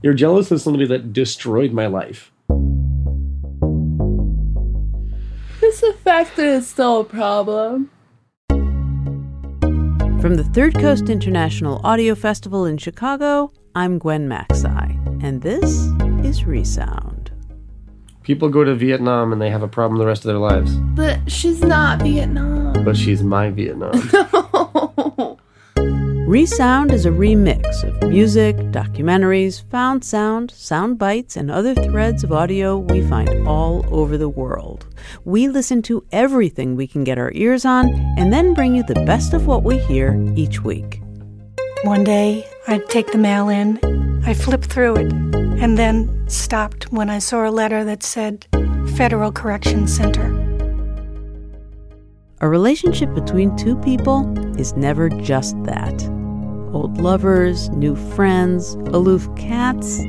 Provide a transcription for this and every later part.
You're jealous of somebody that destroyed my life. It's the fact that it's still a problem. From the Third Coast International Audio Festival in Chicago, I'm Gwen Macsai, and this is Resound. People go to Vietnam and they have a problem the rest of their lives. But she's not Vietnam. But she's my Vietnam. Resound is a remix of music, documentaries, found sound, sound bites, and other threads of audio we find all over the world. We listen to everything we can get our ears on and then bring you the best of what we hear each week. One day, I'd take the mail in, I flipped through it, and then stopped when I saw a letter that said Federal Correction Center. A relationship between two people is never just that. Old lovers, new friends, aloof cats.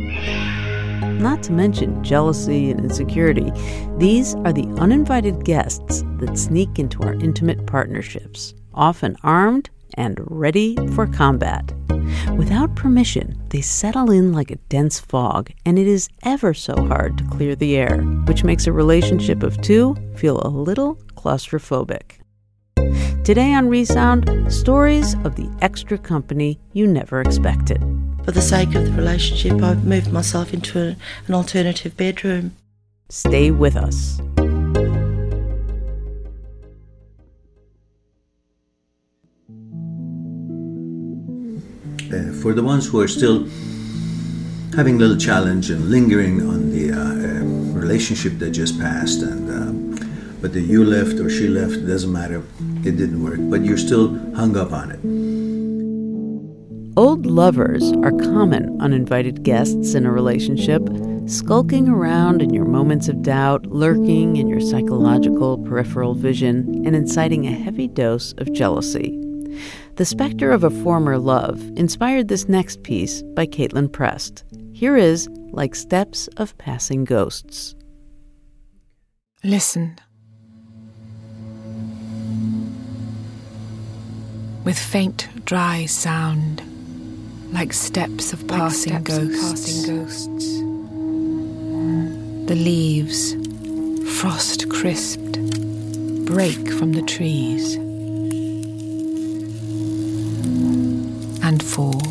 Not to mention jealousy and insecurity. These are the uninvited guests that sneak into our intimate partnerships, often armed and ready for combat. Without permission, they settle in like a dense fog, and it is ever so hard to clear the air, which makes a relationship of two feel a little claustrophobic. Today on Resound, stories of the extra company you never expected. For the sake of the relationship, I've moved myself into a, an alternative bedroom. Stay with us. Uh, for the ones who are still having a little challenge and lingering on the uh, uh, relationship that just passed, and but the you left or she left, it doesn't matter, it didn't work, but you're still hung up on it. Old lovers are common uninvited guests in a relationship, skulking around in your moments of doubt, lurking in your psychological peripheral vision, and inciting a heavy dose of jealousy. The specter of a former love inspired this next piece by Caitlin Prest. Here is Like Steps of Passing Ghosts. Listen. With faint, dry sound, like steps of Like passing steps of ghosts. passing ghosts. The leaves, frost crisped, break from the trees and fall.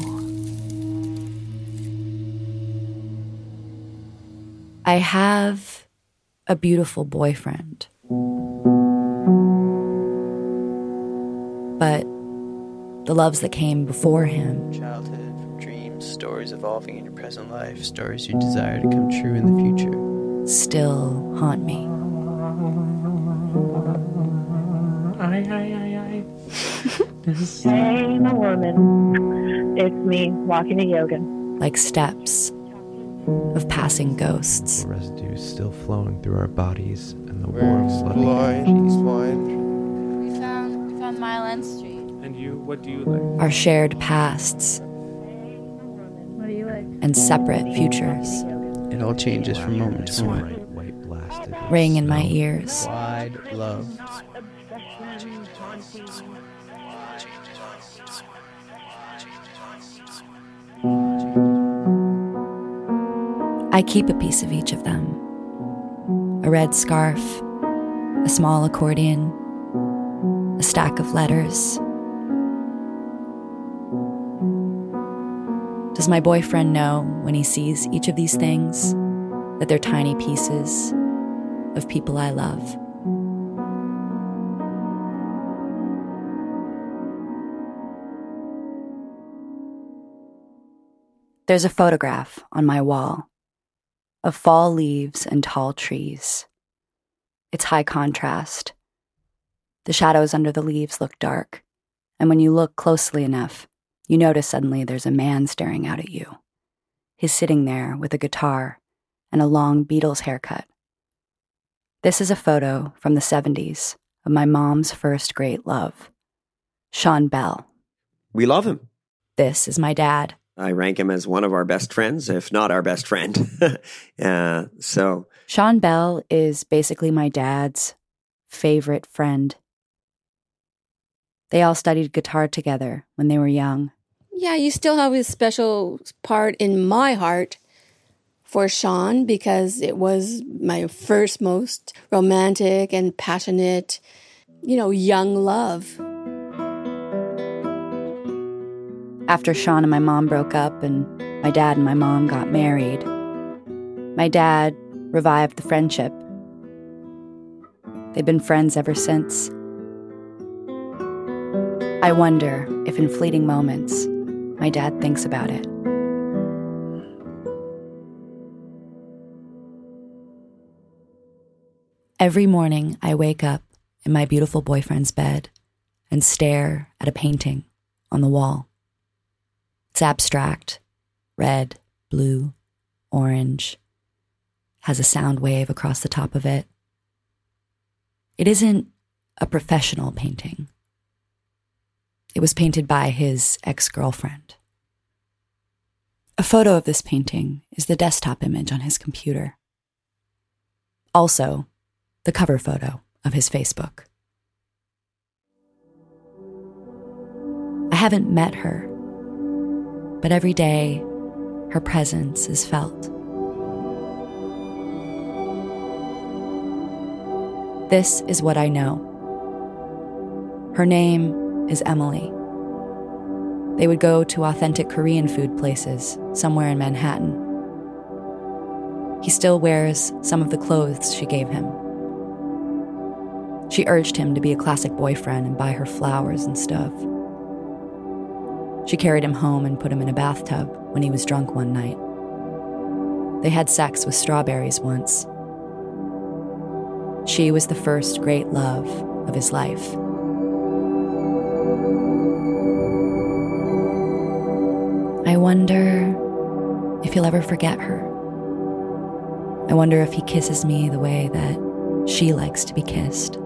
I have a beautiful boyfriend. But the loves that came before him Childhood, dreams, stories evolving in your present life, stories you desire to come true in the future. still haunt me. Aye, aye, aye, aye. hey, my woman. It's me walking to yoga. Like steps of passing ghosts. Residue still flowing through our bodies, and the Where's warmth flooding blind? Blind. We found we found Mile End Street. And you, what do you like? Our shared pasts What do you like? and separate futures It all changes from moment to moment. ring in my ears. Wide love. I keep a piece of each of them a red scarf, a small accordion, a stack of letters. Does my boyfriend know when he sees each of these things that they're tiny pieces of people I love? There's a photograph on my wall of fall leaves and tall trees. It's high contrast. The shadows under the leaves look dark, and when you look closely enough, you notice suddenly there's a man staring out at you. He's sitting there with a guitar and a long Beatles haircut. This is a photo from the 70s of my mom's first great love, Sean Bell. We love him. This is my dad. I rank him as one of our best friends, if not our best friend. uh, so, Sean Bell is basically my dad's favorite friend. They all studied guitar together when they were young. Yeah, you still have a special part in my heart for Sean because it was my first most romantic and passionate, you know, young love. After Sean and my mom broke up and my dad and my mom got married, my dad revived the friendship. They've been friends ever since. I wonder if in fleeting moments, my dad thinks about it. Every morning, I wake up in my beautiful boyfriend's bed and stare at a painting on the wall. It's abstract red, blue, orange, has a sound wave across the top of it. It isn't a professional painting. It was painted by his ex girlfriend. A photo of this painting is the desktop image on his computer. Also, the cover photo of his Facebook. I haven't met her, but every day her presence is felt. This is what I know. Her name is Emily. They would go to authentic Korean food places somewhere in Manhattan. He still wears some of the clothes she gave him. She urged him to be a classic boyfriend and buy her flowers and stuff. She carried him home and put him in a bathtub when he was drunk one night. They had sex with strawberries once. She was the first great love of his life. I wonder if he'll ever forget her. I wonder if he kisses me the way that she likes to be kissed.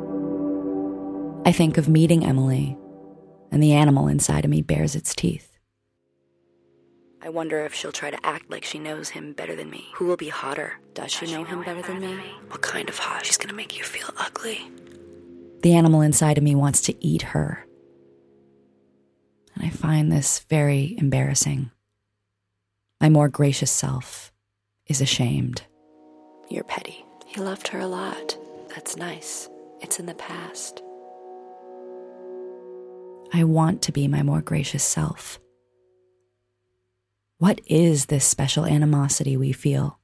I think of meeting Emily, and the animal inside of me bares its teeth. I wonder if she'll try to act like she knows him better than me. Who will be hotter? Does she know him better than me? What kind of hot? She's gonna make you feel ugly. The animal inside of me wants to eat her. And I find this very embarrassing. My more gracious self is ashamed. You're petty. He loved her a lot. That's nice. It's in the past. I want to be my more gracious self. What is this special animosity we feel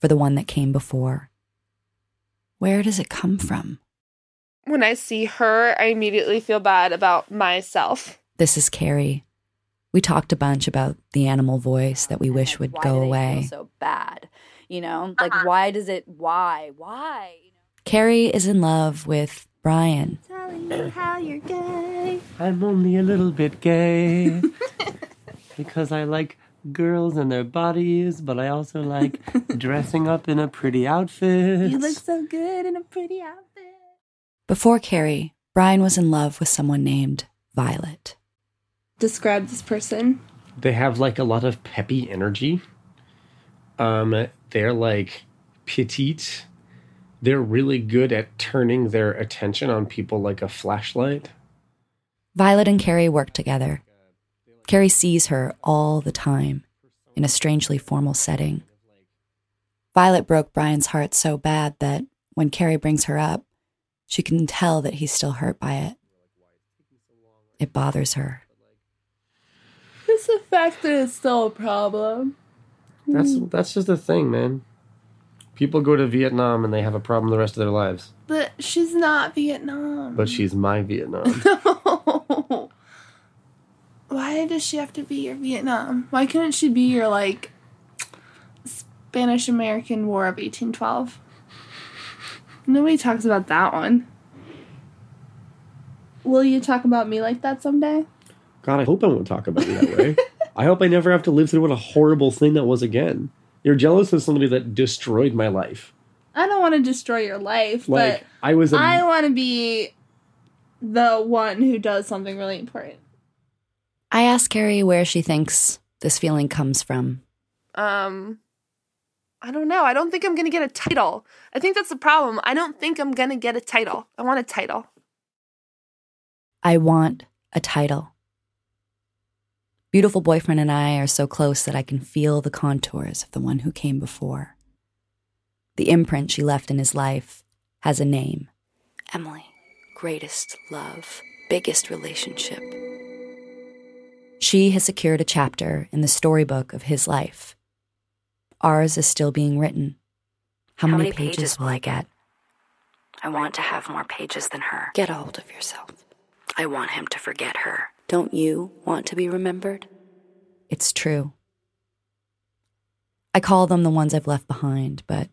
for the one that came before? Where does it come from? When I see her, I immediately feel bad about myself. This is Carrie. We talked a bunch about the animal voice that we oh, wish would why go do they away. Feel so bad, you know. Like, uh-uh. why does it? Why? Why? Carrie is in love with Brian. Telling you how you're gay. I'm only a little bit gay because I like girls and their bodies, but I also like dressing up in a pretty outfit. You look so good in a pretty outfit. Before Carrie, Brian was in love with someone named Violet. Describe this person. They have like a lot of peppy energy. Um, they're like petite. They're really good at turning their attention on people like a flashlight. Violet and Carrie work together. Carrie sees her all the time in a strangely formal setting. Violet broke Brian's heart so bad that when Carrie brings her up, she can tell that he's still hurt by it. It bothers her. Just the fact that it's still a problem. That's Mm. that's just the thing, man. People go to Vietnam and they have a problem the rest of their lives. But she's not Vietnam. But she's my Vietnam. no. Why does she have to be your Vietnam? Why couldn't she be your like Spanish American War of 1812? Nobody talks about that one. Will you talk about me like that someday? God, I hope I won't talk about you that way. I hope I never have to live through what a horrible thing that was again. You're jealous of somebody that destroyed my life. I don't want to destroy your life, Like but I was a I want to be the one who does something really important. I ask Carrie where she thinks this feeling comes from. Um, I don't know. I don't think I'm gonna get a title. I think that's the problem. I don't think I'm gonna get a title. I want a title. I want a title. Beautiful boyfriend and I are so close that I can feel the contours of the one who came before. The imprint she left in his life has a name Emily. Greatest love, biggest relationship. She has secured a chapter in the storybook of his life. Ours is still being written. How, many, pages, will I get? I want to have more pages than her. Get a hold of yourself. I want him to forget her. Don't you want to be remembered? It's true. I call them the ones I've left behind, but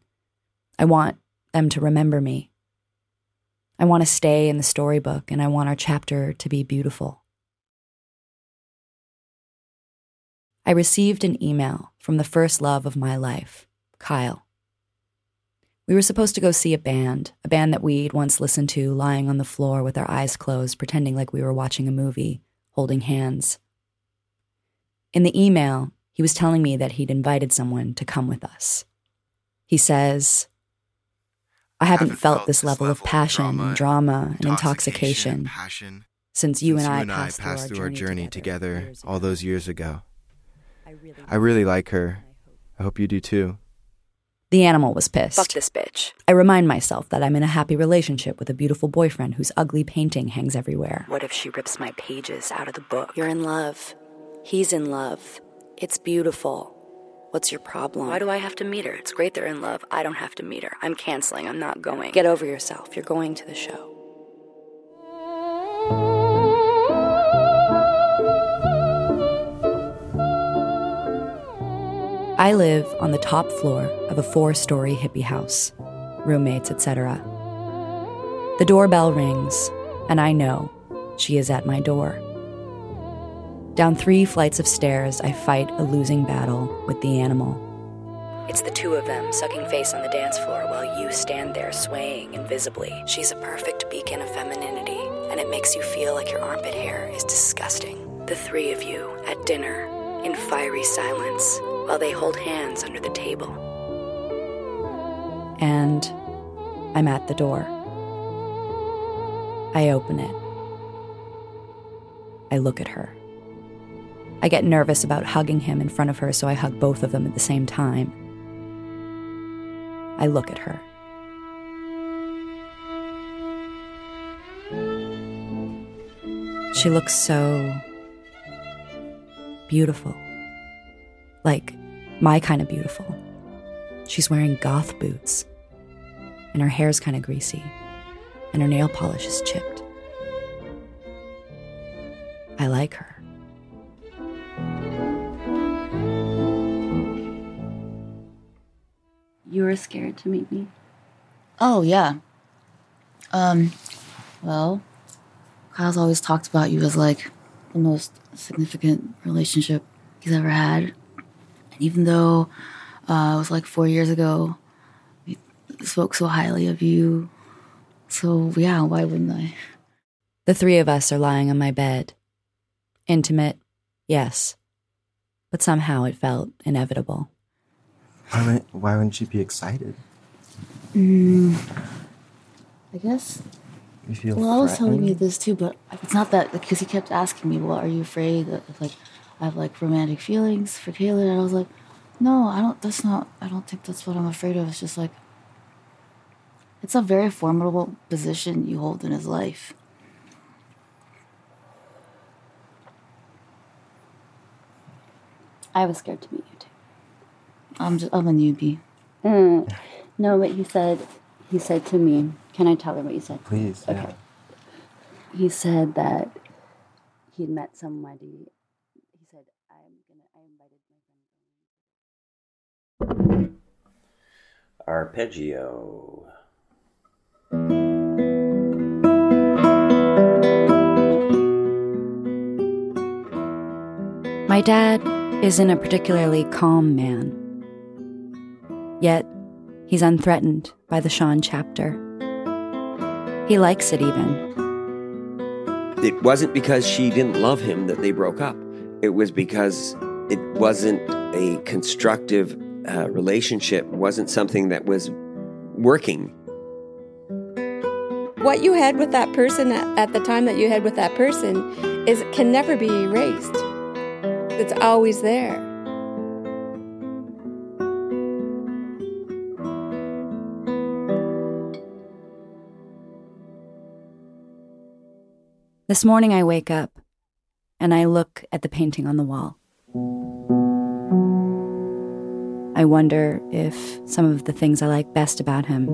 I want them to remember me. I want to stay in the storybook, and I want our chapter to be beautiful. I received an email from the first love of my life, Kyle. We were supposed to go see a band, a band that we'd once listened to lying on the floor with our eyes closed, pretending like we were watching a movie, holding hands. In the email, he was telling me that he'd invited someone to come with us. He says, I haven't, felt, this level, of passion and drama and intoxication, passion since you since and I and I passed, passed through our our journey journey together all those years ago. I really like her. I hope you do too. The animal was pissed. Fuck this bitch. I remind myself that I'm in a happy relationship with a beautiful boyfriend whose ugly painting hangs everywhere. What if she rips my pages out of the book? You're in love. He's in love. It's beautiful. What's your problem? Why do I have to meet her? It's great they're in love. I don't have to meet her. I'm canceling. I'm not going. Get over yourself. You're going to the show. I live on the top floor of a four story hippie house, roommates, etc. The doorbell rings, and I know she is at my door. Down three flights of stairs, I fight a losing battle with the animal. It's the two of them sucking face on the dance floor while you stand there swaying invisibly. She's a perfect beacon of femininity, and it makes you feel like your armpit hair is disgusting. The three of you at dinner, in fiery silence, while they hold hands under the table. And I'm at the door. I open it. I look at her. I get nervous about hugging him in front of her, so I hug both of them at the same time. I look at her. She looks so beautiful. Like my kind of beautiful. She's wearing goth boots, and her hair's kind of greasy, and her nail polish is chipped. I like her. You were scared to meet me. Oh yeah. Um, well, Kyle's always talked about you as like the most significant relationship he's ever had, and even though uh, it was like four years ago, he spoke so highly of you. So yeah, why wouldn't I? The three of us are lying on my bed. Intimate, yes. But somehow it felt inevitable. Why wouldn't, why wouldn't you be excited? Mm, I guess. You feel Well, I was telling you this too, but it's not that because he kept asking me, "Well, are you afraid that if, like I have like romantic feelings for Caitlin. And I was like, no, I don't, that's not, I don't think that's what I'm afraid of. It's just like, it's a very formidable position you hold in his life. I was scared to meet you too. I'm just, I'm a newbie. Mm. No, but he said, he said to me, can I tell her what you said? Please. Okay. Yeah. He said that he'd met somebody Arpeggio. My dad isn't a particularly calm man. Yet, he's unthreatened by the Sean chapter. He likes it even. It wasn't because she didn't love him that they broke up. It was because it wasn't a constructive uh, relationship, wasn't something that was working. What you had with that person at, at the time that you had with that person is can never be erased. It's always there. This morning I wake up and I look at the painting on the wall. I wonder if some of the things I like best about him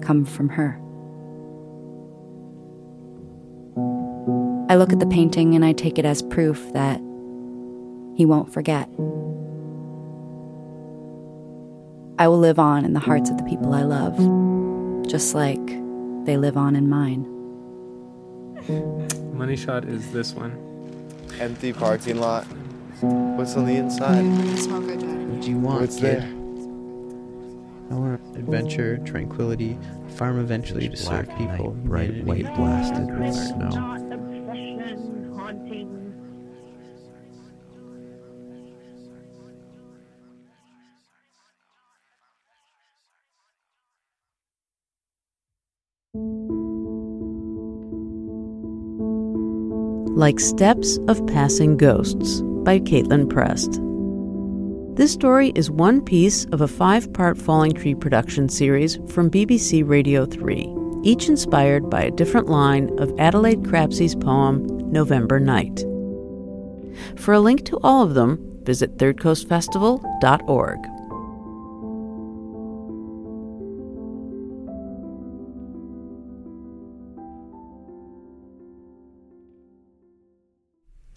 come from her. I look at the painting and I take it as proof that he won't forget. I will live on in the hearts of the people I love, just like they live on in mine. Money shot is this one. Empty parking lot. What's on the inside? What do you want? What's kid? there? I want adventure, tranquility, farm eventually to serve people. bright white blasted with art. snow. Like Steps of Passing Ghosts by Caitlin Prest. This story is one piece of a five part Falling Tree production series from BBC Radio 3, each inspired by a different line of Adelaide Crapsey's poem, November Night. For a link to all of them, visit thirdcoastfestival.org.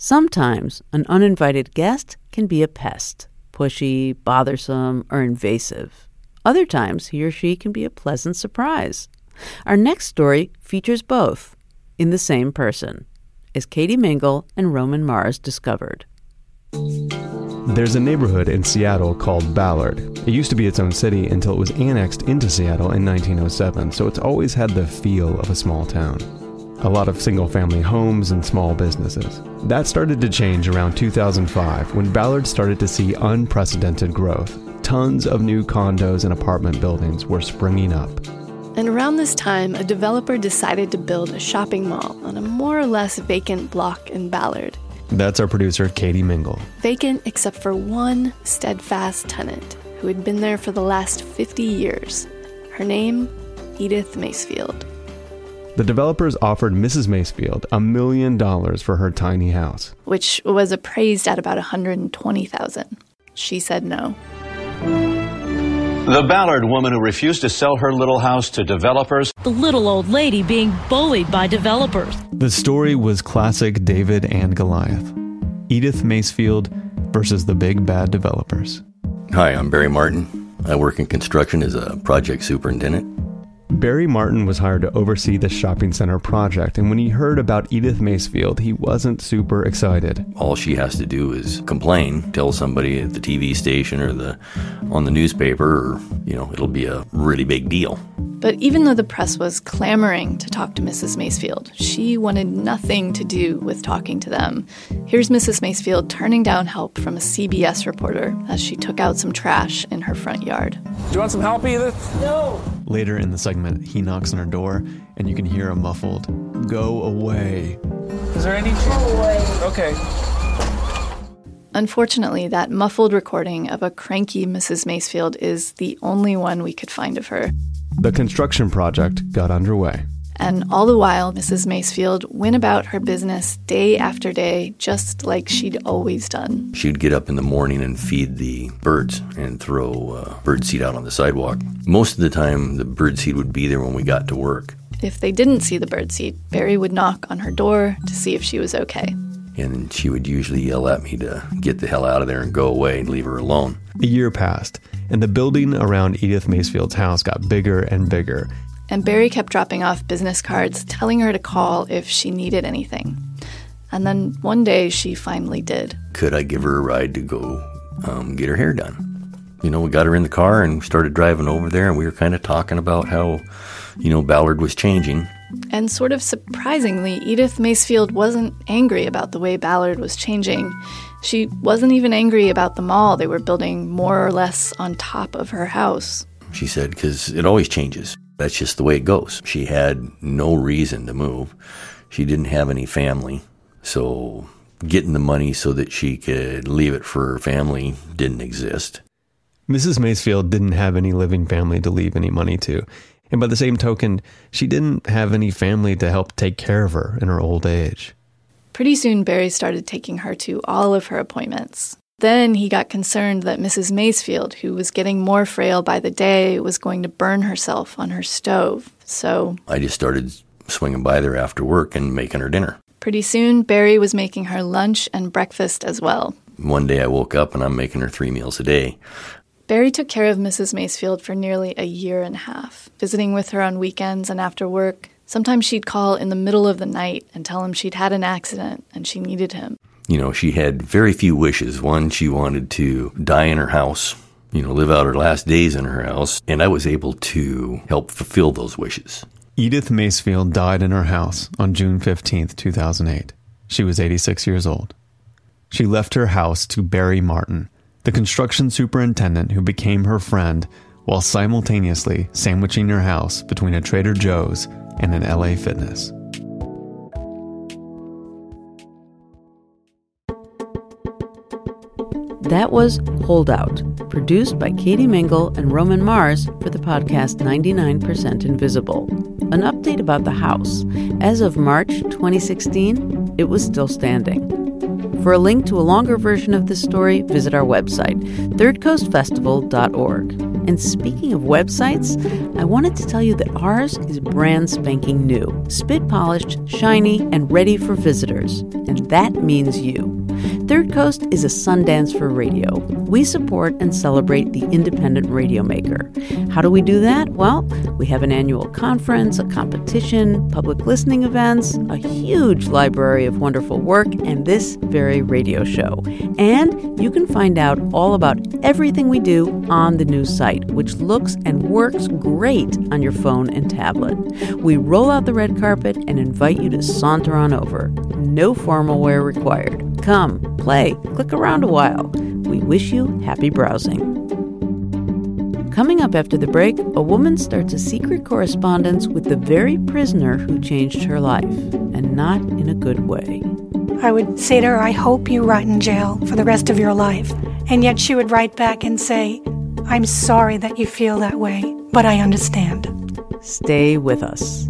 Sometimes an uninvited guest can be a pest, pushy, bothersome, or invasive. Other times he or she can be a pleasant surprise. Our next story features both in the same person, as Katie Mingle and Roman Mars discovered. There's a neighborhood in Seattle called Ballard. It used to be its own city until it was annexed into Seattle in 1907, so it's always had the feel of a small town. A lot of single family homes and small businesses. That started to change around 2005 when Ballard started to see unprecedented growth. Tons of new condos and apartment buildings were springing up. And around this time, a developer decided to build a shopping mall on a more or less vacant block in Ballard. That's our producer, Katie Mingle. Vacant except for one steadfast tenant who had been there for the last 50 years. Her name, Edith Macefield. The developers offered Mrs. Macefield a million dollars for her tiny house. which was appraised at about 120,000. She said no. The Ballard woman who refused to sell her little house to developers. The little old lady being bullied by developers. The story was classic David and Goliath. Edith Macefield versus the big bad developers. Hi, I'm Barry Martin. I work in construction as a project superintendent. Barry Martin was hired to oversee the shopping center project, and when he heard about Edith Macefield, he wasn't super excited. All she has to do is complain, tell somebody at the TV station or the on the newspaper, or you know, it'll be a really big deal. But even though the press was clamoring to talk to Mrs. Macefield, she wanted nothing to do with talking to them. Here's Mrs. Macefield turning down help from a CBS reporter as she took out some trash in her front yard. Do you want some help, Edith? No. Later in the segment, he knocks on her door, and you can hear a muffled, Go away. Is there any? Go away. Okay. Unfortunately, that muffled recording of a cranky Mrs. Macefield is the only one we could find of her. The construction project got underway. And all the while, Mrs. Macefield went about her business day after day, just like she'd always done. She'd get up in the morning and feed the birds and throw uh, bird seed out on the sidewalk. Most of the time, the bird seed would be there when we got to work. If they didn't see the birdseed, Barry would knock on her door to see if she was okay. And she would usually yell at me to get the hell out of there and go away and leave her alone. A year passed, and the building around Edith Macefield's house got bigger and bigger. And Barry kept dropping off business cards telling her to call if she needed anything. And then one day she finally did. Could I give her a ride to go um, get her hair done? You know, we got her in the car and started driving over there, and we were kind of talking about how, you know, Ballard was changing. And sort of surprisingly, Edith Macefield wasn't angry about the way Ballard was changing. She wasn't even angry about the mall they were building more or less on top of her house. She said, because it always changes. That's just the way it goes. She had no reason to move. She didn't have any family. So getting the money so that she could leave it for her family didn't exist. Mrs. Macefield didn't have any living family to leave any money to. And by the same token, she didn't have any family to help take care of her in her old age. Pretty soon, Barry started taking her to all of her appointments. Then he got concerned that Mrs. Macefield, who was getting more frail by the day, was going to burn herself on her stove. So I just started swinging by there after work and making her dinner. pretty soon, Barry was making her lunch and breakfast as well. One day I woke up and I'm making her three meals a day. Barry took care of Mrs. Macefield for nearly a year and a half, visiting with her on weekends and after work. Sometimes she'd call in the middle of the night and tell him she'd had an accident and she needed him. You know, she had very few wishes. One, she wanted to die in her house, you know, live out her last days in her house, and I was able to help fulfill those wishes. Edith Macefield died in her house on June 15th, 2008. She was 86 years old. She left her house to Barry Martin, the construction superintendent who became her friend while simultaneously sandwiching her house between a Trader Joe's and an LA Fitness. That was Holdout, produced by Katie Mingle and Roman Mars for the podcast 99% Invisible. An update about the house. As of March 2016, it was still standing. For a link to a longer version of this story, visit our website, thirdcoastfestival.org. And speaking of websites, I wanted to tell you that ours is brand spanking new, spit polished, shiny, and ready for visitors. And that means you. Third Coast is a Sundance for radio. We support and celebrate the independent radio maker. How do we do that? Well, we have an annual conference, a competition, public listening events, a huge library of wonderful work, and this very radio show. And you can find out all about everything we do on the new site, which looks and works great on your phone and tablet. We roll out the red carpet and invite you to saunter on over. No formal wear required. Come, play, click around a while. We wish you happy browsing. Coming up after the break, a woman starts a secret correspondence with the very prisoner who changed her life, and not in a good way. I would say to her, I hope you rot in jail for the rest of your life. And yet she would write back and say, I'm sorry that you feel that way, but I understand. Stay with us.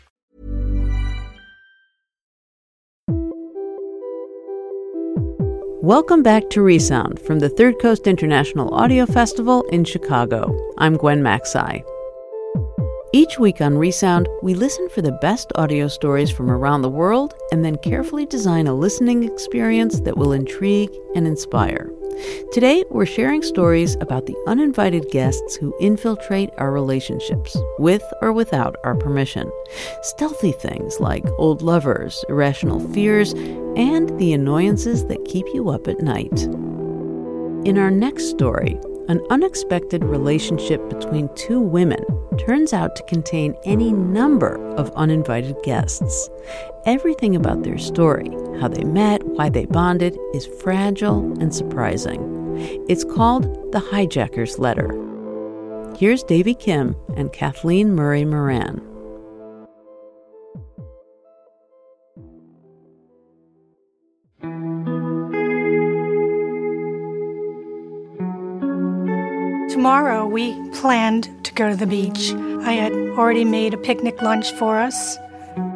Welcome back to Resound from the Third Coast International Audio Festival in Chicago. I'm Gwen Macsai. Each week on Resound, we listen for the best audio stories from around the world and then carefully design a listening experience that will intrigue and inspire. Today, we're sharing stories about the uninvited guests who infiltrate our relationships, with or without our permission. Stealthy things like old lovers, irrational fears, and the annoyances that keep you up at night. In our next story, an unexpected relationship between two women turns out to contain any number of uninvited guests. Everything about their story, how they met, why they bonded, is fragile and surprising. It's called The Hijacker's Letter. Here's Davy Kim and Kathleen Murray Moran. Tomorrow we planned to go to the beach. I had already made a picnic lunch for us.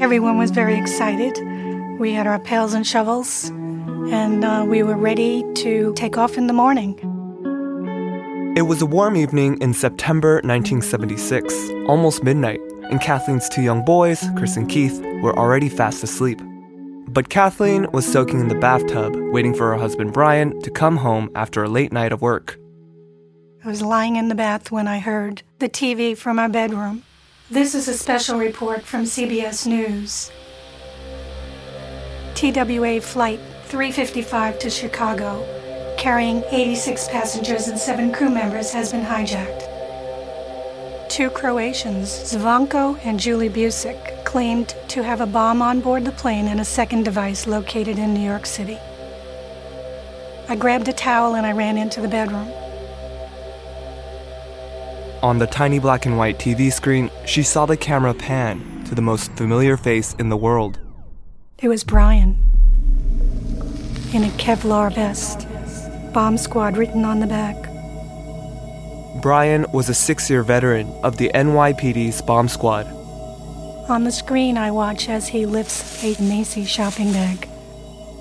Everyone was very excited. We had our pails and shovels, and uh, we were ready to take off in the morning. It was a warm evening in September 1976, almost midnight, and Kathleen's two young boys, Chris and Keith, were already fast asleep. But Kathleen was soaking in the bathtub, waiting for her husband Brian to come home after a late night of work. I was lying in the bath when I heard the TV from our bedroom. This is a special report from CBS News. TWA Flight 355 to Chicago, carrying 86 passengers and 7 crew members, has been hijacked. Two Croatians, Zvonko and Julie Busic, claimed to have a bomb on board the plane and a second device located in New York City. I grabbed a towel and I ran into the bedroom. On the tiny black and white TV screen, she saw the camera pan to the most familiar face in the world. It was Brian. In a Kevlar vest, bomb squad written on the back. Brian was a six year veteran of the NYPD's bomb squad. On the screen, I watch as he lifts a Macy's shopping bag.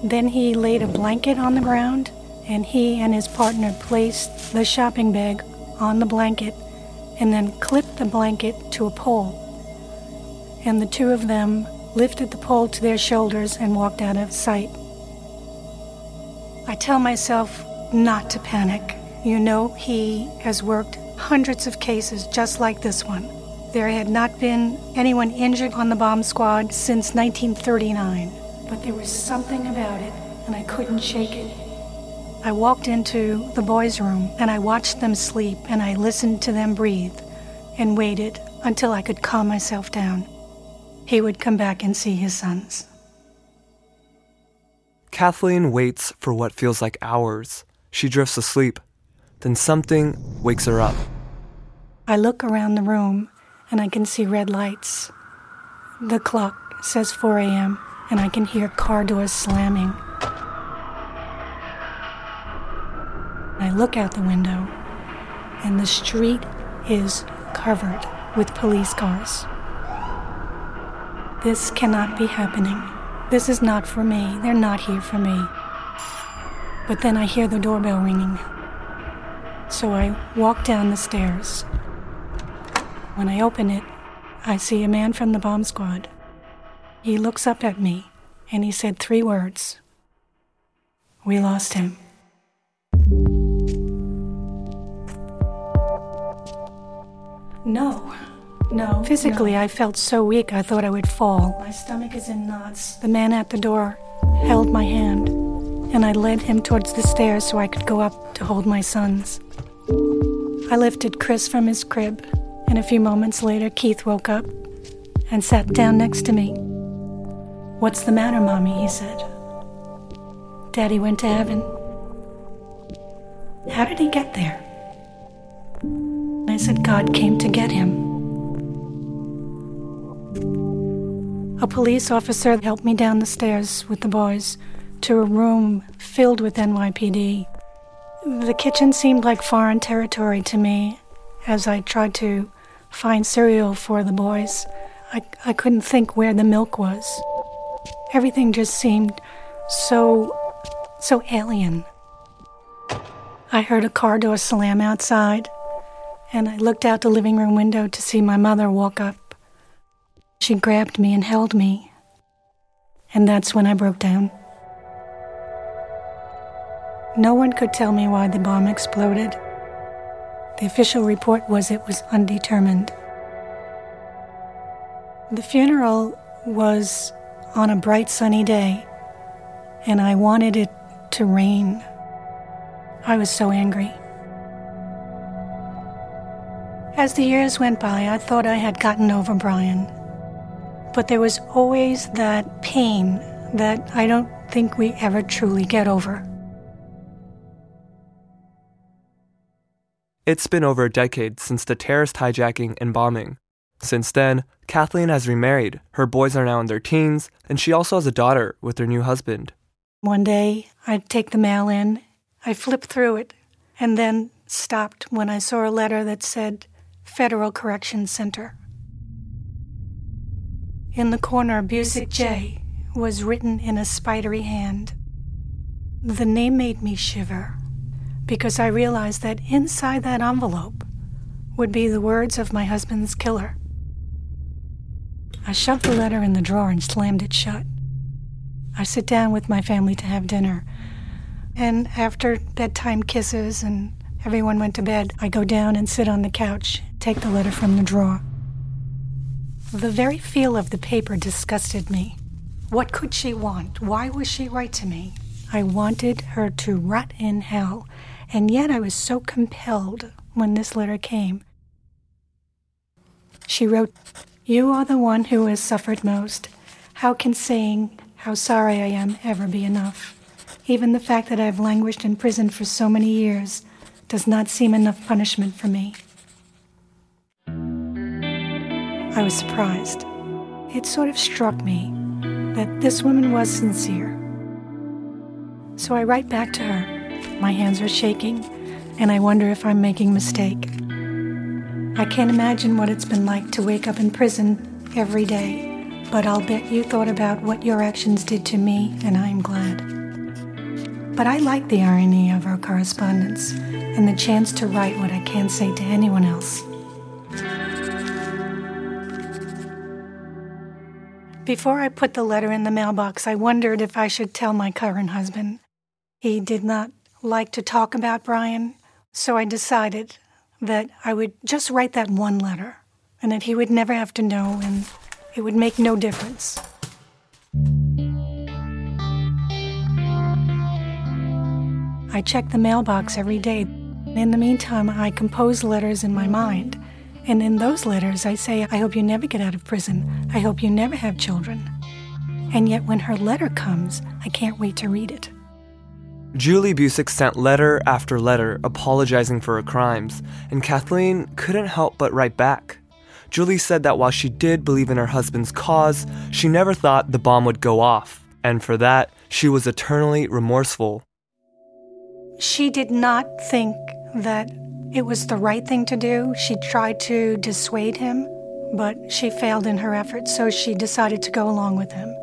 Then he laid a blanket on the ground, and he and his partner placed the shopping bag on the blanket and then clipped the blanket to a pole. And the two of them lifted the pole to their shoulders and walked out of sight. I tell myself not to panic. You know, he has worked hundreds of cases just like this one. There had not been anyone injured on the bomb squad since 1939, but there was something about it, and I couldn't shake it. I walked into the boys' room and I watched them sleep and I listened to them breathe and waited until I could calm myself down. He would come back and see his sons. Kathleen waits for what feels like hours. She drifts asleep. Then something wakes her up. I look around the room and I can see red lights. The clock says 4 a.m., and I can hear car doors slamming. I look out the window, and the street is covered with police cars. This cannot be happening. This is not for me. They're not here for me. But then I hear the doorbell ringing. So I walk down the stairs. When I open it, I see a man from the bomb squad. He looks up at me and he said three words We lost him. No. No. Physically, no. I felt so weak I thought I would fall. My stomach is in knots. The man at the door held my hand, and I led him towards the stairs so I could go up to hold my sons. I lifted Chris from his crib, and a few moments later, Keith woke up and sat down next to me. What's the matter, Mommy? he said. Daddy went to heaven. How did he get there? I said God came to get him. A police officer helped me down the stairs with the boys to a room filled with NYPD. The kitchen seemed like foreign territory to me as I tried to find cereal for the boys. I, I couldn't think where the milk was. Everything just seemed so so alien. I heard a car door slam outside, and I looked out the living room window to see my mother walk up. She grabbed me and held me, and that's when I broke down. No one could tell me why the bomb exploded. The official report was it was undetermined. The funeral was on a bright sunny day, and I wanted it to rain. I was so angry. As the years went by, I thought I had gotten over Brian. But there was always that pain that I don't think we ever truly get over. It's been over a decade since the terrorist hijacking and bombing. Since then, Kathleen has remarried. Her boys are now in their teens, and she also has a daughter with her new husband. One day, I'd take the mail in I flipped through it and then stopped when I saw a letter that said Federal Corrections Center. In the corner, Busic J was written in a spidery hand. The name made me shiver because I realized that inside that envelope would be the words of my husband's killer. I shoved the letter in the drawer and slammed it shut. I sit down with my family to have dinner and after bedtime kisses and everyone went to bed, I go down and sit on the couch, take the letter from the drawer. The very feel of the paper disgusted me. What could she want? Why was she write to me? I wanted her to rot in hell, and yet I was so compelled when this letter came. She wrote, You are the one who has suffered most. How can saying how sorry I am ever be enough? Even the fact that I've languished in prison for so many years does not seem enough punishment for me. I was surprised. It sort of struck me that this woman was sincere. So I write back to her. My hands are shaking, and I wonder if I'm making a mistake. I can't imagine what it's been like to wake up in prison every day, but I'll bet you thought about what your actions did to me, and I'm glad. But I like the irony of our correspondence and the chance to write what I can't say to anyone else. Before I put the letter in the mailbox, I wondered if I should tell my current husband. He did not like to talk about Brian, so I decided that I would just write that one letter and that he would never have to know and it would make no difference. I check the mailbox every day. In the meantime, I compose letters in my mind. And in those letters, I say, I hope you never get out of prison. I hope you never have children. And yet, when her letter comes, I can't wait to read it. Julie Busic sent letter after letter apologizing for her crimes, and Kathleen couldn't help but write back. Julie said that while she did believe in her husband's cause, she never thought the bomb would go off, and for that, she was eternally remorseful she did not think that it was the right thing to do. She tried to dissuade him, but she failed in her efforts, so she decided to go along with him.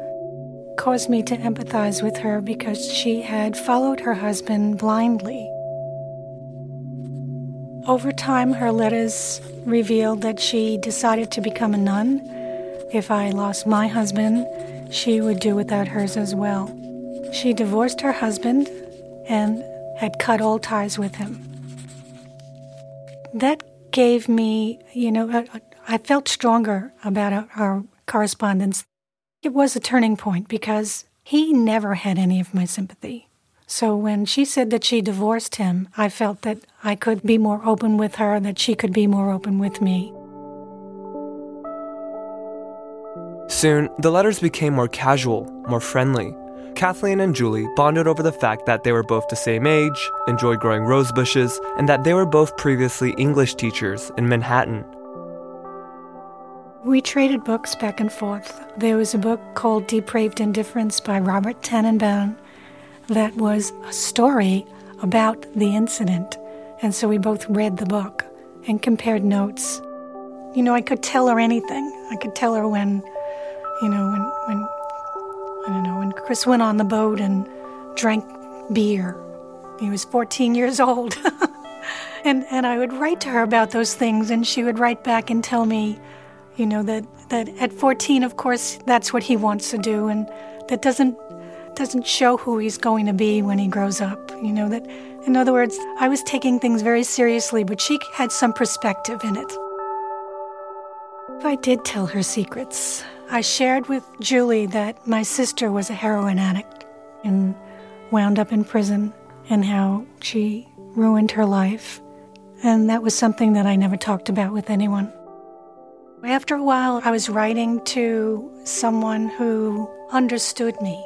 Caused me to empathize with her because she had followed her husband blindly. Over time, her letters revealed that she decided to become a nun. If I lost my husband, she would do without hers as well. She divorced her husband and had cut all ties with him. That gave me, you know, I, I felt stronger about our, our correspondence. It was a turning point because he never had any of my sympathy. So when she said that she divorced him, I felt that I could be more open with her, that she could be more open with me. Soon, the letters became more casual, more friendly. Kathleen and Julie bonded over the fact that they were both the same age, enjoyed growing rose bushes, and that they were both previously English teachers in Manhattan. We traded books back and forth. There was a book called Depraved Indifference by Robert Tanenbaum that was a story about the incident. And so we both read the book and compared notes. You know, I could tell her anything. I could tell her when, you know, when, when I don't know, when Chris went on the boat and drank beer. He was 14 years old. and, and I would write to her about those things, and she would write back and tell me, you know, that, that at 14, of course, that's what he wants to do, and that doesn't, doesn't show who he's going to be when he grows up. You know, that, in other words, I was taking things very seriously, but she had some perspective in it. I did tell her secrets. I shared with Julie that my sister was a heroin addict and wound up in prison, and how she ruined her life. And that was something that I never talked about with anyone. After a while, I was writing to someone who understood me.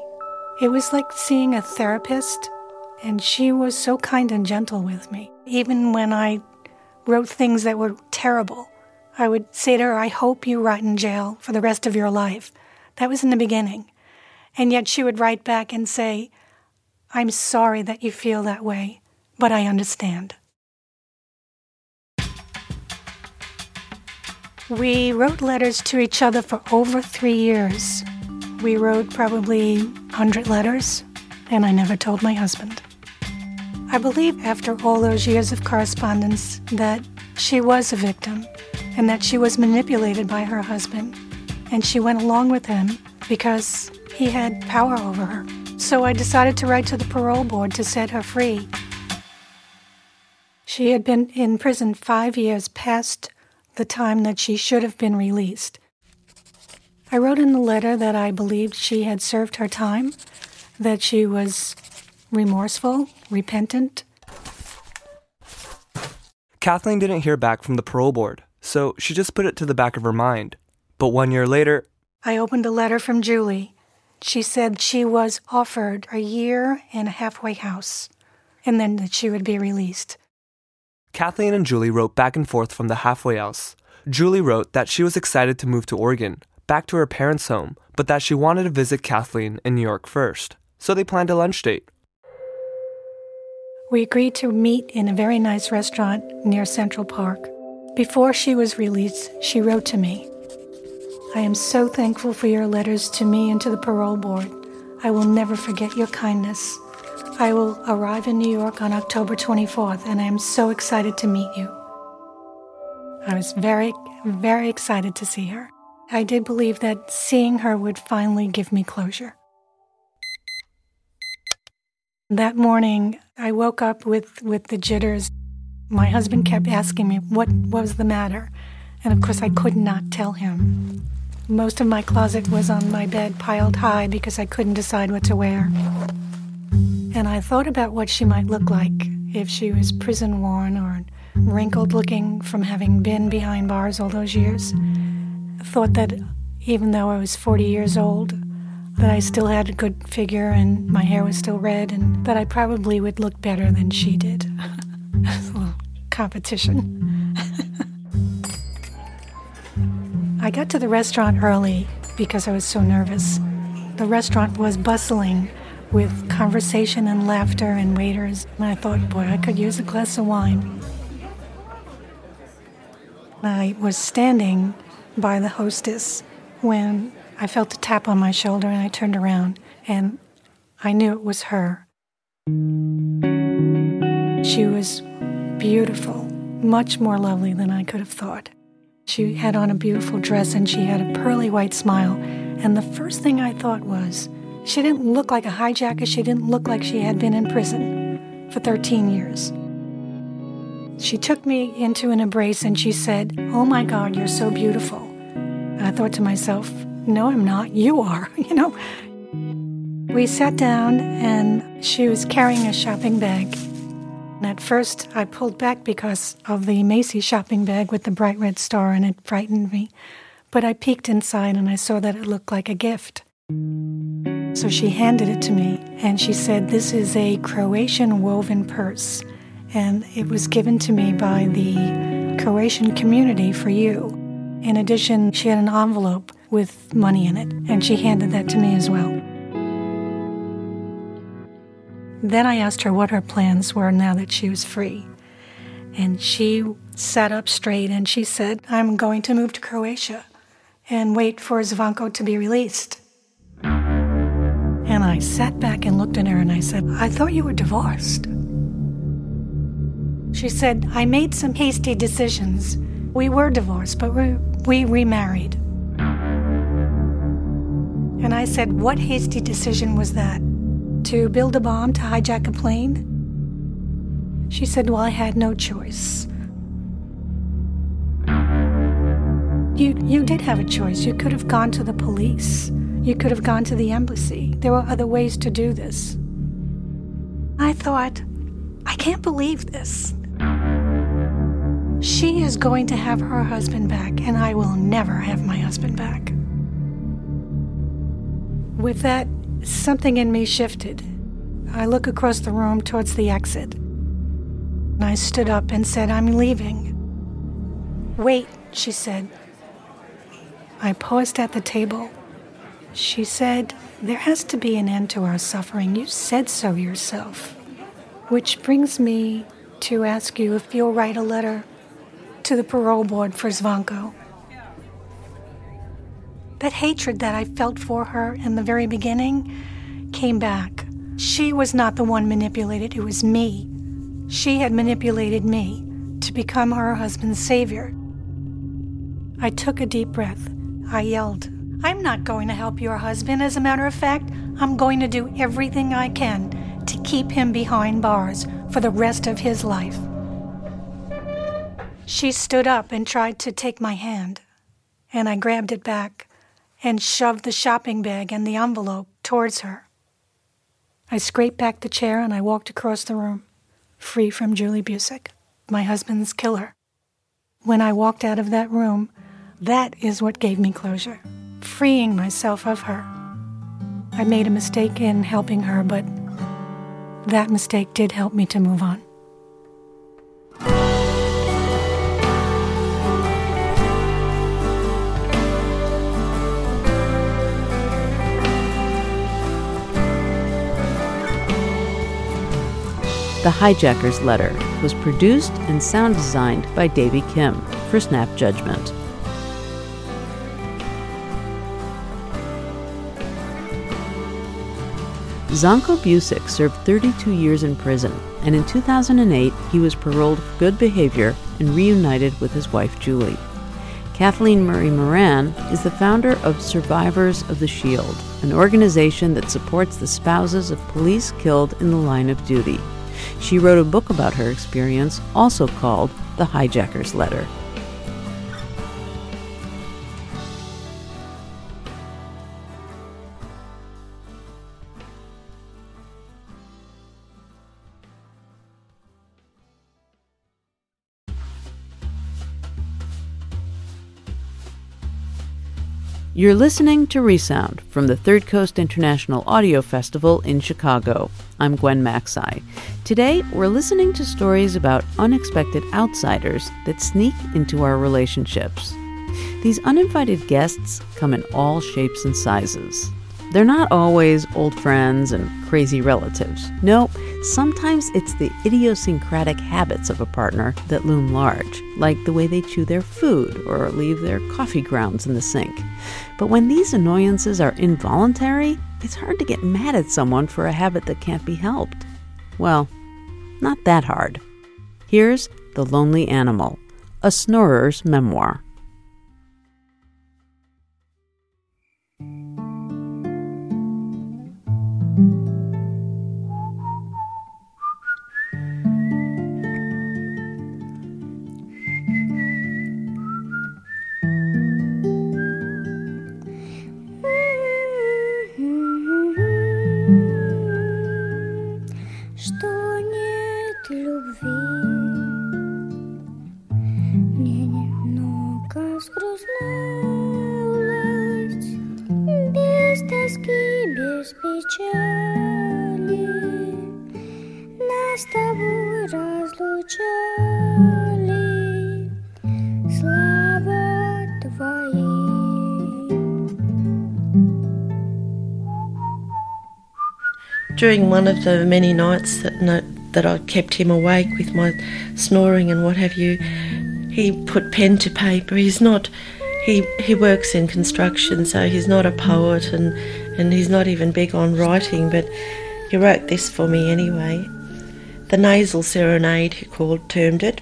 It was like seeing a therapist, and she was so kind and gentle with me. Even when I wrote things that were terrible, I would say to her, I hope you rot in jail for the rest of your life. That was in the beginning. And yet she would write back and say, I'm sorry that you feel that way, but I understand. We wrote letters to each other for over three years. We wrote probably 100 letters, and I never told my husband. I believe after all those years of correspondence that she was a victim and that she was manipulated by her husband, and she went along with him because he had power over her. So I decided to write to the parole board to set her free. She had been in prison five years past the time that she should have been released. I wrote in the letter that I believed she had served her time, that she was remorseful, repentant. Kathleen didn't hear back from the parole board, so she just put it to the back of her mind. But one year later, I opened a letter from Julie. She said she was offered a year in a halfway house and then that she would be released. Kathleen and Julie wrote back and forth from the halfway house. Julie wrote that she was excited to move to Oregon, back to her parents' home, but that she wanted to visit Kathleen in New York first. So they planned a lunch date. We agreed to meet in a very nice restaurant near Central Park. Before she was released, she wrote to me I am so thankful for your letters to me and to the parole board. I will never forget your kindness. I will arrive in New York on October 24th, and I am so excited to meet you. I was very, very excited to see her. I did believe that seeing her would finally give me closure. That morning, I woke up with, with the jitters. My husband kept asking me what was the matter, and of course, I could not tell him. Most of my closet was on my bed piled high because I couldn't decide what to wear. And I thought about what she might look like if she was prison worn or wrinkled looking from having been behind bars all those years. I thought that even though I was 40 years old, that I still had a good figure and my hair was still red, and that I probably would look better than she did. a little competition. I got to the restaurant early because I was so nervous. The restaurant was bustling with conversation and laughter and waiters, and I thought, boy, I could use a glass of wine. I was standing by the hostess when I felt a tap on my shoulder and I turned around and I knew it was her. She was beautiful, much more lovely than I could have thought. She had on a beautiful dress and she had a pearly white smile. And the first thing I thought was, she didn't look like a hijacker. She didn't look like she had been in prison for 13 years. She took me into an embrace and she said, Oh my God, you're so beautiful. I thought to myself, No, I'm not. You are, you know. We sat down and she was carrying a shopping bag. At first, I pulled back because of the Macy's shopping bag with the bright red star, and it frightened me. But I peeked inside and I saw that it looked like a gift. So she handed it to me and she said, This is a Croatian woven purse and it was given to me by the Croatian community for you. In addition, she had an envelope with money in it, and she handed that to me as well. Then I asked her what her plans were now that she was free. And she sat up straight and she said, I'm going to move to Croatia and wait for Zvonko to be released. And I sat back and looked at her and I said, I thought you were divorced. She said, I made some hasty decisions. We were divorced, but we, we remarried. And I said, What hasty decision was that? To build a bomb to hijack a plane? She said, Well, I had no choice. You, you did have a choice. You could have gone to the police. You could have gone to the embassy. There were other ways to do this. I thought, I can't believe this. She is going to have her husband back, and I will never have my husband back. With that, something in me shifted. I look across the room towards the exit. I stood up and said, I'm leaving. Wait, she said. I paused at the table. She said, There has to be an end to our suffering. You said so yourself. Which brings me to ask you if you'll write a letter to the parole board for Zvonko. That hatred that I felt for her in the very beginning came back. She was not the one manipulated, it was me. She had manipulated me to become her husband's savior. I took a deep breath. I yelled, I'm not going to help your husband. As a matter of fact, I'm going to do everything I can to keep him behind bars for the rest of his life. She stood up and tried to take my hand, and I grabbed it back and shoved the shopping bag and the envelope towards her. I scraped back the chair and I walked across the room, free from Julie Busic, my husband's killer. When I walked out of that room, that is what gave me closure, freeing myself of her. I made a mistake in helping her, but that mistake did help me to move on. The Hijacker's Letter was produced and sound designed by Davy Kim for Snap Judgment. Zvonko Busic served 32 years in prison, and in 2008 he was paroled for good behavior and reunited with his wife Julie. Kathleen Murray Moran is the founder of Survivors of the Shield, an organization that supports the spouses of police killed in the line of duty. She wrote a book about her experience, also called The Hijacker's Letter. You're listening to Resound from the Third Coast International Audio Festival in Chicago. I'm Gwen Macsai. Today, we're listening to stories about unexpected outsiders that sneak into our relationships. These uninvited guests come in all shapes and sizes. They're not always old friends and crazy relatives. No, sometimes it's the idiosyncratic habits of a partner that loom large, like the way they chew their food or leave their coffee grounds in the sink. But when these annoyances are involuntary, it's hard to get mad at someone for a habit that can't be helped. Well, not that hard. Here's The Lonely Animal, a snorer's memoir. During one of the many nights that no, that I kept him awake with my snoring and what have you, he put pen to paper. He's not. He he works in construction, so he's not a poet, and and he's not even big on writing, but he wrote this for me anyway. The nasal serenade, he called, termed it.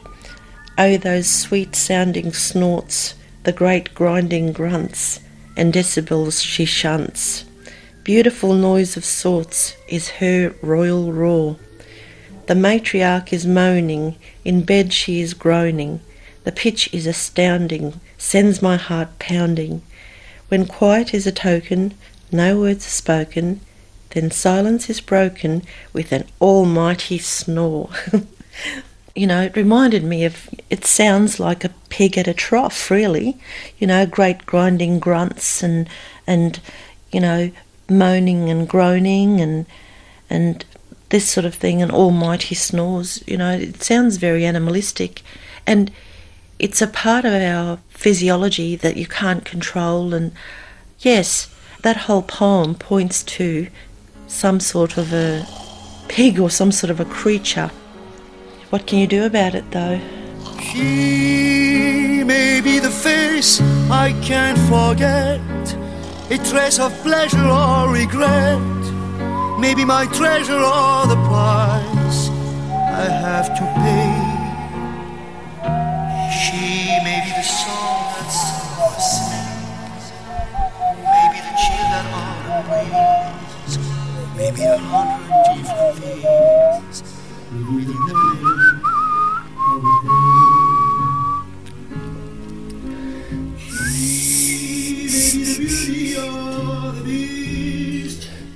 Oh, those sweet sounding snorts, the great grinding grunts, and decibels she shunts. Beautiful noise of sorts is her royal roar. The matriarch is moaning, in bed she is groaning. The pitch is astounding, sends my heart pounding. When quiet is a token, no words are spoken, then silence is broken with an almighty snore. you know, it reminded me of, it sounds like a pig at a trough, really. You know, great grinding grunts and, and, you know, moaning and groaning and, and this sort of thing and almighty snores. You know, it sounds very animalistic. And it's a part of our physiology that you can't control. And yes, that whole poem points to some sort of a pig or some sort of a creature. What can you do about it though? She may be the face I can't forget, a trace of pleasure or regret, maybe my treasure or the price I have to pay. She may be the song that summer sings, maybe the chill that autumn brings, maybe a hundred different things. Within the blink the.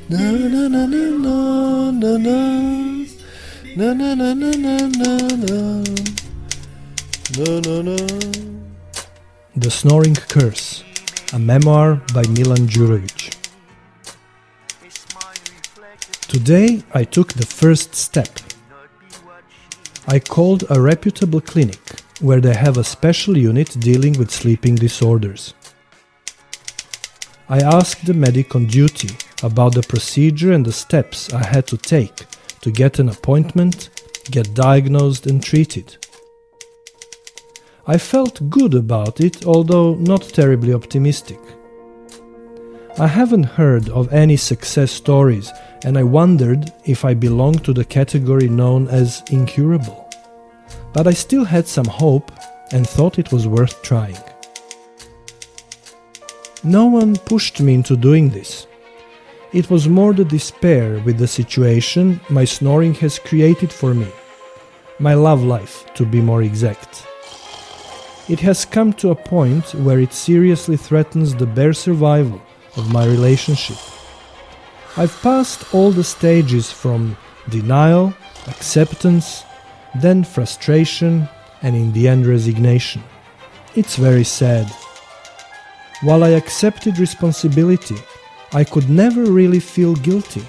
Na na na na na na. Na na na na na na na. Na na na. The Snoring Curse, a memoir by Milan Jurovic. Today I took the first step. I called a reputable clinic where they have a special unit dealing with sleeping disorders. I asked the medic on duty about the procedure and the steps I had to take to get an appointment, get diagnosed, and treated. I felt good about it, although not terribly optimistic. I haven't heard of any success stories, and I wondered if I belonged to the category known as incurable. But I still had some hope and thought it was worth trying. No one pushed me into doing this. It was more the despair with the situation my snoring has created for me. My love life, to be more exact. It has come to a point where it seriously threatens the bare survival of my relationship. I've passed all the stages from denial, acceptance, then frustration, and in the end resignation. It's very sad. While I accepted responsibility, I could never really feel guilty.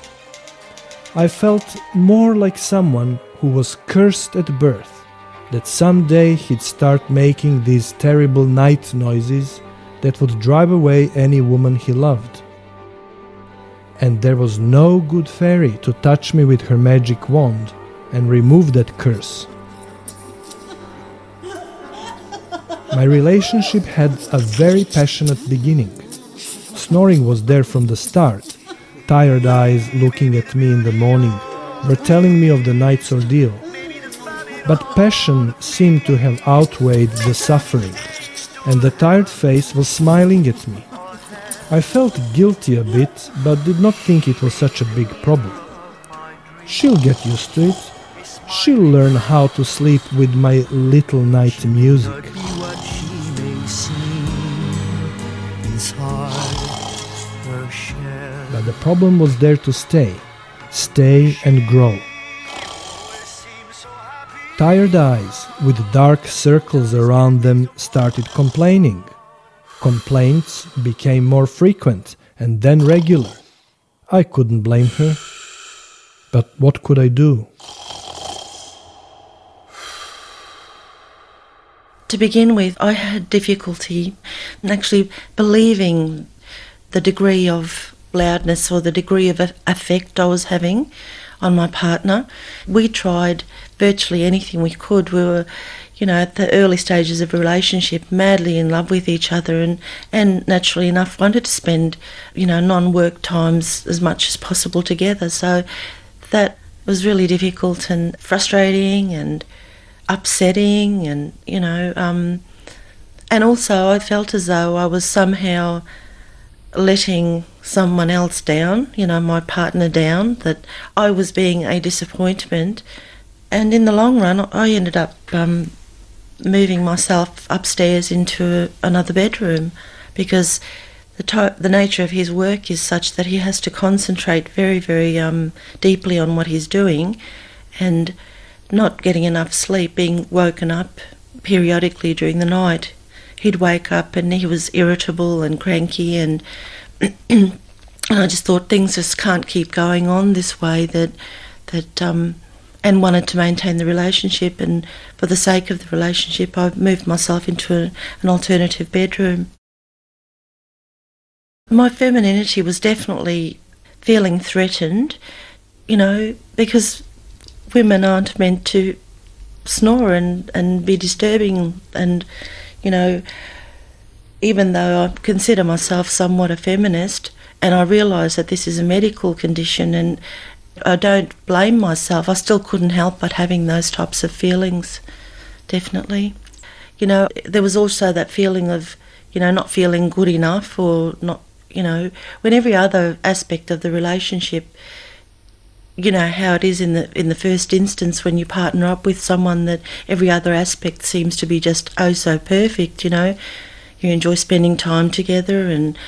I felt more like someone who was cursed at birth that someday he'd start making these terrible night noises that would drive away any woman he loved. And there was no good fairy to touch me with her magic wand and remove that curse. My relationship had a very passionate beginning. Snoring was there from the start. Tired eyes looking at me in the morning were telling me of the night's ordeal. But passion seemed to have outweighed the suffering, and the tired face was smiling at me. I felt guilty a bit, but did not think it was such a big problem. She'll get used to it. She'll learn how to sleep with my little night music. What she may seem inside her shell. But the problem was there to stay, stay and grow. Tired eyes with dark circles around them started complaining. Complaints became more frequent and then regular. I couldn't blame her. But what could I do? To begin with, I had difficulty actually believing the degree of loudness or the degree of affect I was having on my partner. We tried virtually anything we could. We were, you know, at the early stages of a relationship, madly in love with each other, and and naturally enough wanted to spend, you know, non-work times as much as possible together. So that was really difficult and frustrating and upsetting, and you know, um, and also I felt as though I was somehow letting someone else down, you know, my partner down, that I was being a disappointment. And in the long run, I ended up um, moving myself upstairs into another bedroom because the, to- the nature of his work is such that he has to concentrate very, very um, deeply on what he's doing and not getting enough sleep, being woken up periodically during the night. He'd wake up and he was irritable and cranky and and I just thought things just can't keep going on this way that that um, and wanted to maintain the relationship and for the sake of the relationship I moved myself into a, an alternative bedroom. My femininity was definitely feeling threatened, you know, because women aren't meant to snore and, and be disturbing and, you know, even though I consider myself somewhat a feminist and I realise that this is a medical condition and I don't blame myself, I still couldn't help but having those types of feelings, definitely. You know, there was also that feeling of, you know, not feeling good enough or not, you know, when every other aspect of the relationship you know how it is in the in the first instance when you partner up with someone that every other aspect seems to be just oh so perfect you know. You enjoy spending time together and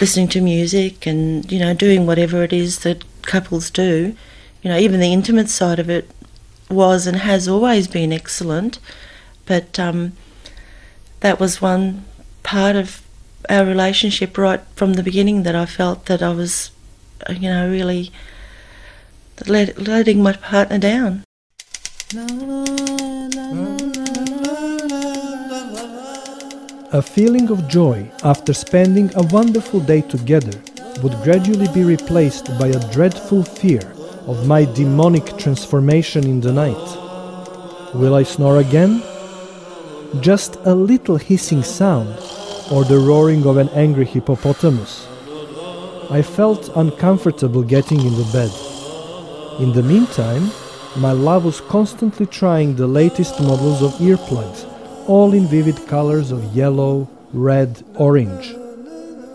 listening to music and you know doing whatever it is that couples do. You know even the intimate side of it was and has always been excellent but um, that was one part of our relationship right from the beginning that I felt that I was you know really let, letting my partner down A feeling of joy after spending a wonderful day together would gradually be replaced by a dreadful fear of my demonic transformation in the night. Will I snore again? Just a little hissing sound, or the roaring of an angry hippopotamus. I felt uncomfortable getting in the bed. In the meantime, my love was constantly trying the latest models of earplugs all in vivid colors of yellow, red, orange.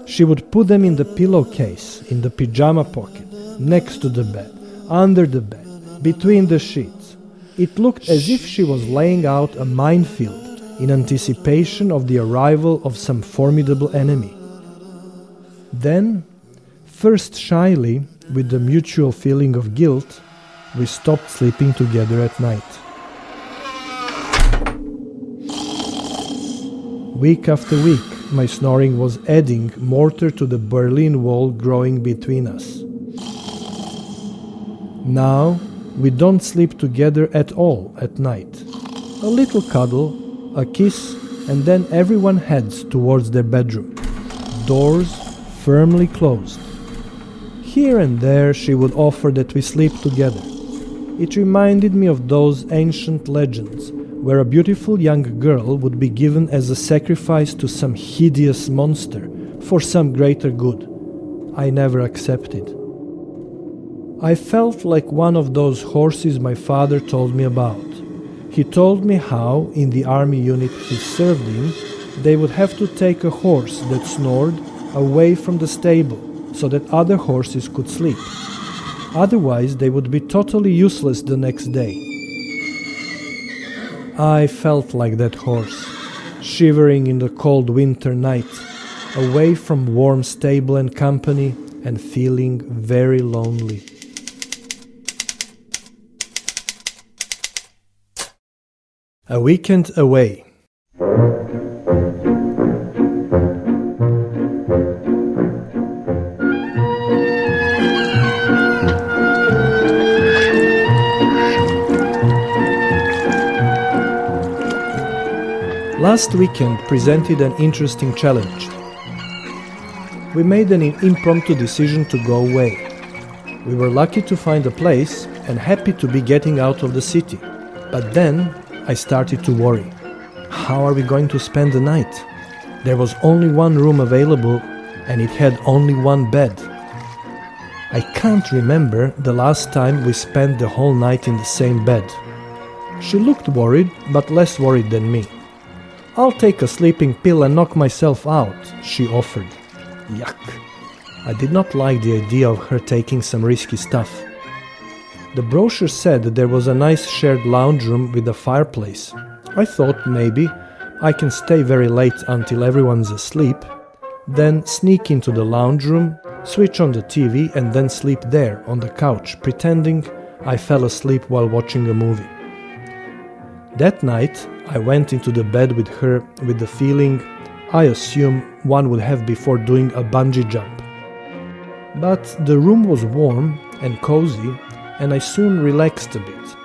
She would put them in the pillowcase, in the pyjama pocket, next to the bed, under the bed, between the sheets. It looked as if she was laying out a minefield in anticipation of the arrival of some formidable enemy. Then, first shyly, with the mutual feeling of guilt, we stopped sleeping together at night. Week after week, my snoring was adding mortar to the Berlin Wall growing between us. Now, we don't sleep together at all at night. A little cuddle, a kiss, and then everyone heads towards their bedroom. Doors firmly closed. Here and there, she would offer that we sleep together. It reminded me of those ancient legends where a beautiful young girl would be given as a sacrifice to some hideous monster for some greater good. I never accepted. I felt like one of those horses my father told me about. He told me how, in the army unit he served in, they would have to take a horse that snored away from the stable so that other horses could sleep. Otherwise, they would be totally useless the next day. I felt like that horse, shivering in the cold winter night, away from warm stable and company, and feeling very lonely. A weekend away. Last weekend presented an interesting challenge. We made an impromptu decision to go away. We were lucky to find a place and happy to be getting out of the city. But then I started to worry. How are we going to spend the night? There was only one room available and it had only one bed. I can't remember the last time we spent the whole night in the same bed. She looked worried, but less worried than me. I'll take a sleeping pill and knock myself out, she offered. Yuck. I did not like the idea of her taking some risky stuff. The brochure said that there was a nice shared lounge room with a fireplace. I thought maybe I can stay very late until everyone's asleep, then sneak into the lounge room, switch on the TV, and then sleep there on the couch, pretending I fell asleep while watching a movie. That night, I went into the bed with her with the feeling I assume one would have before doing a bungee jump. But the room was warm and cozy, and I soon relaxed a bit.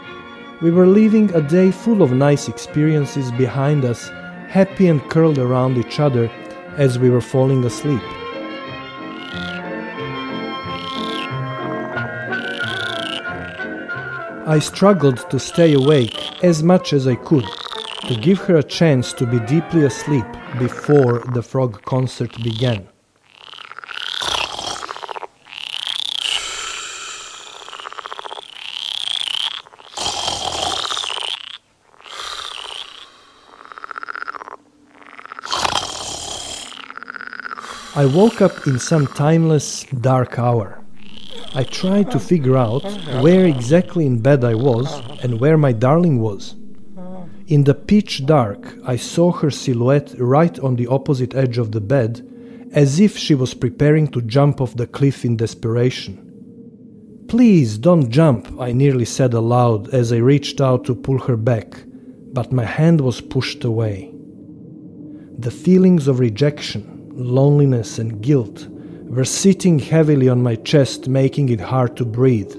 We were leaving a day full of nice experiences behind us, happy and curled around each other as we were falling asleep. I struggled to stay awake as much as I could to give her a chance to be deeply asleep before the frog concert began. I woke up in some timeless dark hour. I tried to figure out where exactly in bed I was and where my darling was. In the pitch dark, I saw her silhouette right on the opposite edge of the bed, as if she was preparing to jump off the cliff in desperation. Please don't jump, I nearly said aloud as I reached out to pull her back, but my hand was pushed away. The feelings of rejection, loneliness, and guilt were sitting heavily on my chest, making it hard to breathe.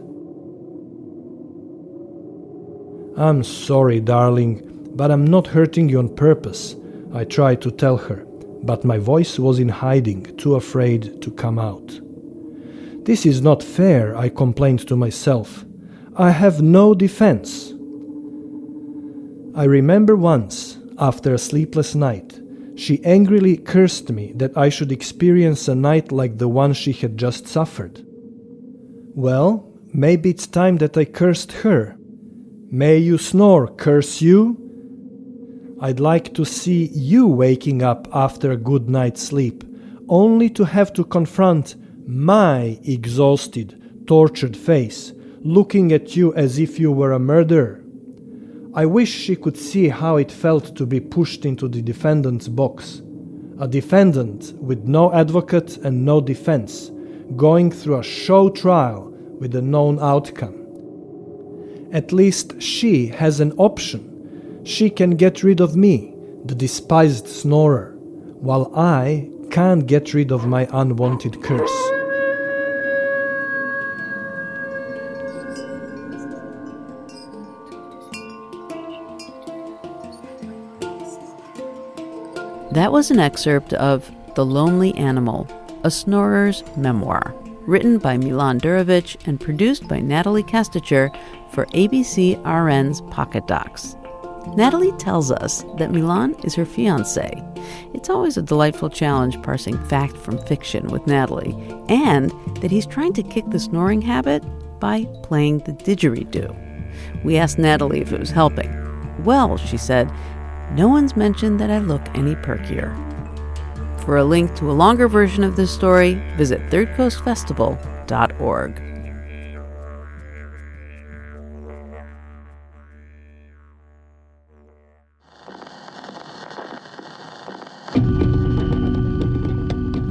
I'm sorry, darling, but I'm not hurting you on purpose, I tried to tell her, but my voice was in hiding, too afraid to come out. This is not fair, I complained to myself. I have no defense. I remember once, after a sleepless night, she angrily cursed me that I should experience a night like the one she had just suffered. Well, maybe it's time that I cursed her. May you snore, curse you! I'd like to see you waking up after a good night's sleep, only to have to confront my exhausted, tortured face, looking at you as if you were a murderer. I wish she could see how it felt to be pushed into the defendant's box. A defendant with no advocate and no defense, going through a show trial with a known outcome. At least she has an option. She can get rid of me, the despised snorer, while I can't get rid of my unwanted curse. That was an excerpt of The Lonely Animal, a snorer's memoir, written by Milan Durovic and produced by Natalie Kestecher for ABC RN's Pocket Docs. Natalie tells us that Milan is her fiance. It's always a delightful challenge parsing fact from fiction with Natalie, and that he's trying to kick the snoring habit by playing the didgeridoo. We asked Natalie if it was helping. Well, she said, no one's mentioned that I look any perkier. For a link to a longer version of this story, visit thirdcoastfestival.org.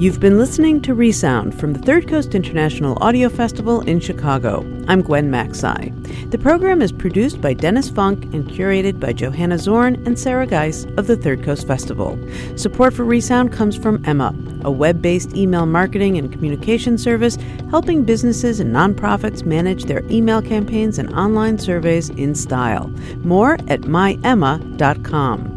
You've been listening to Resound from the Third Coast International Audio Festival in Chicago. I'm Gwen Macsai. The program is produced by Dennis Funk and curated by Johanna Zorn and Sarah Geis of the Third Coast Festival. Support for Resound comes from Emma, a web based email marketing and communication service helping businesses and nonprofits manage their email campaigns and online surveys in style. More at myemma.com.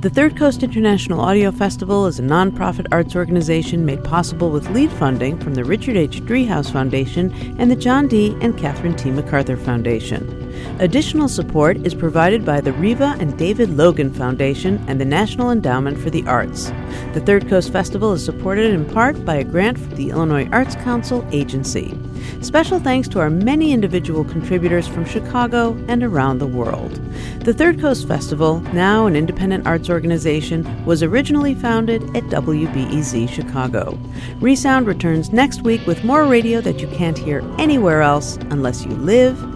The Third Coast International Audio Festival is a nonprofit arts organization made possible with lead funding from the Richard H. Driehaus Foundation and the John D. and Catherine T. MacArthur Foundation. Additional support is provided by the Riva and David Logan Foundation and the National Endowment for the Arts. The Third Coast Festival is supported in part by a grant from the Illinois Arts Council Agency. Special thanks to our many individual contributors from Chicago and around the world. The Third Coast Festival, now an independent arts organization, was originally founded at WBEZ Chicago. Resound returns next week with more radio that you can't hear anywhere else unless you live